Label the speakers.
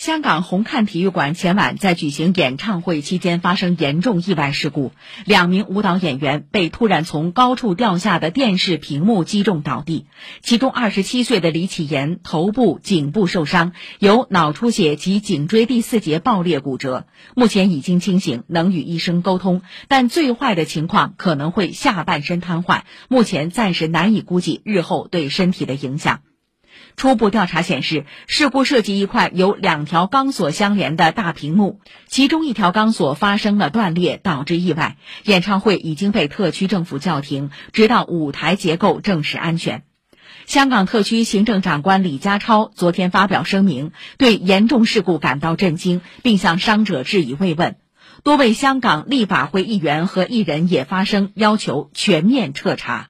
Speaker 1: 香港红磡体育馆前晚在举行演唱会期间发生严重意外事故，两名舞蹈演员被突然从高处掉下的电视屏幕击中倒地，其中二十七岁的李启言头部、颈部受伤，有脑出血及颈椎第四节爆裂骨折，目前已经清醒，能与医生沟通，但最坏的情况可能会下半身瘫痪，目前暂时难以估计日后对身体的影响。初步调查显示，事故涉及一块由两条钢索相连的大屏幕，其中一条钢索发生了断裂，导致意外。演唱会已经被特区政府叫停，直到舞台结构证实安全。香港特区行政长官李家超昨天发表声明，对严重事故感到震惊，并向伤者致以慰问。多位香港立法会议员和艺人也发声，要求全面彻查。